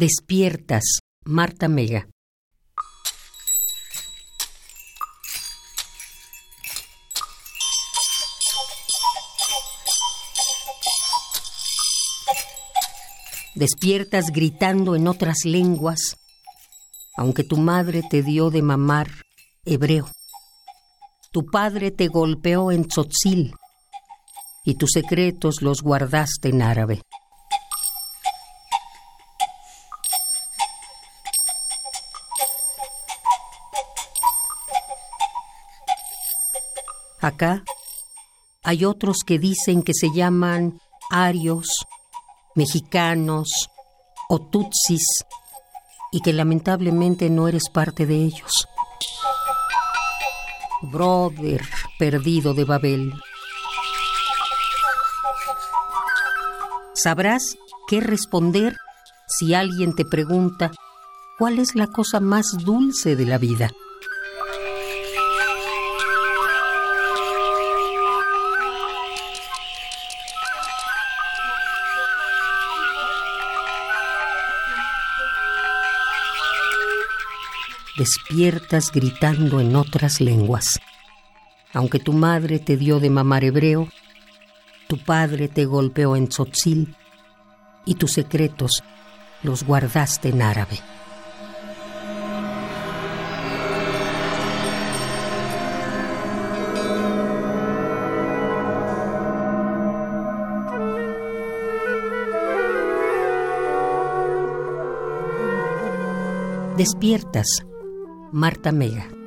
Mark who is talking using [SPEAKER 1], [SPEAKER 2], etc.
[SPEAKER 1] Despiertas, Marta Mega. Despiertas gritando en otras lenguas, aunque tu madre te dio de mamar hebreo. Tu padre te golpeó en tzotzil y tus secretos los guardaste en árabe. Acá hay otros que dicen que se llaman arios, mexicanos o tutsis y que lamentablemente no eres parte de ellos. Brother perdido de Babel. Sabrás qué responder si alguien te pregunta cuál es la cosa más dulce de la vida. Despiertas gritando en otras lenguas. Aunque tu madre te dio de mamar hebreo, tu padre te golpeó en tzotzil y tus secretos los guardaste en árabe. Despiertas Marta Mega.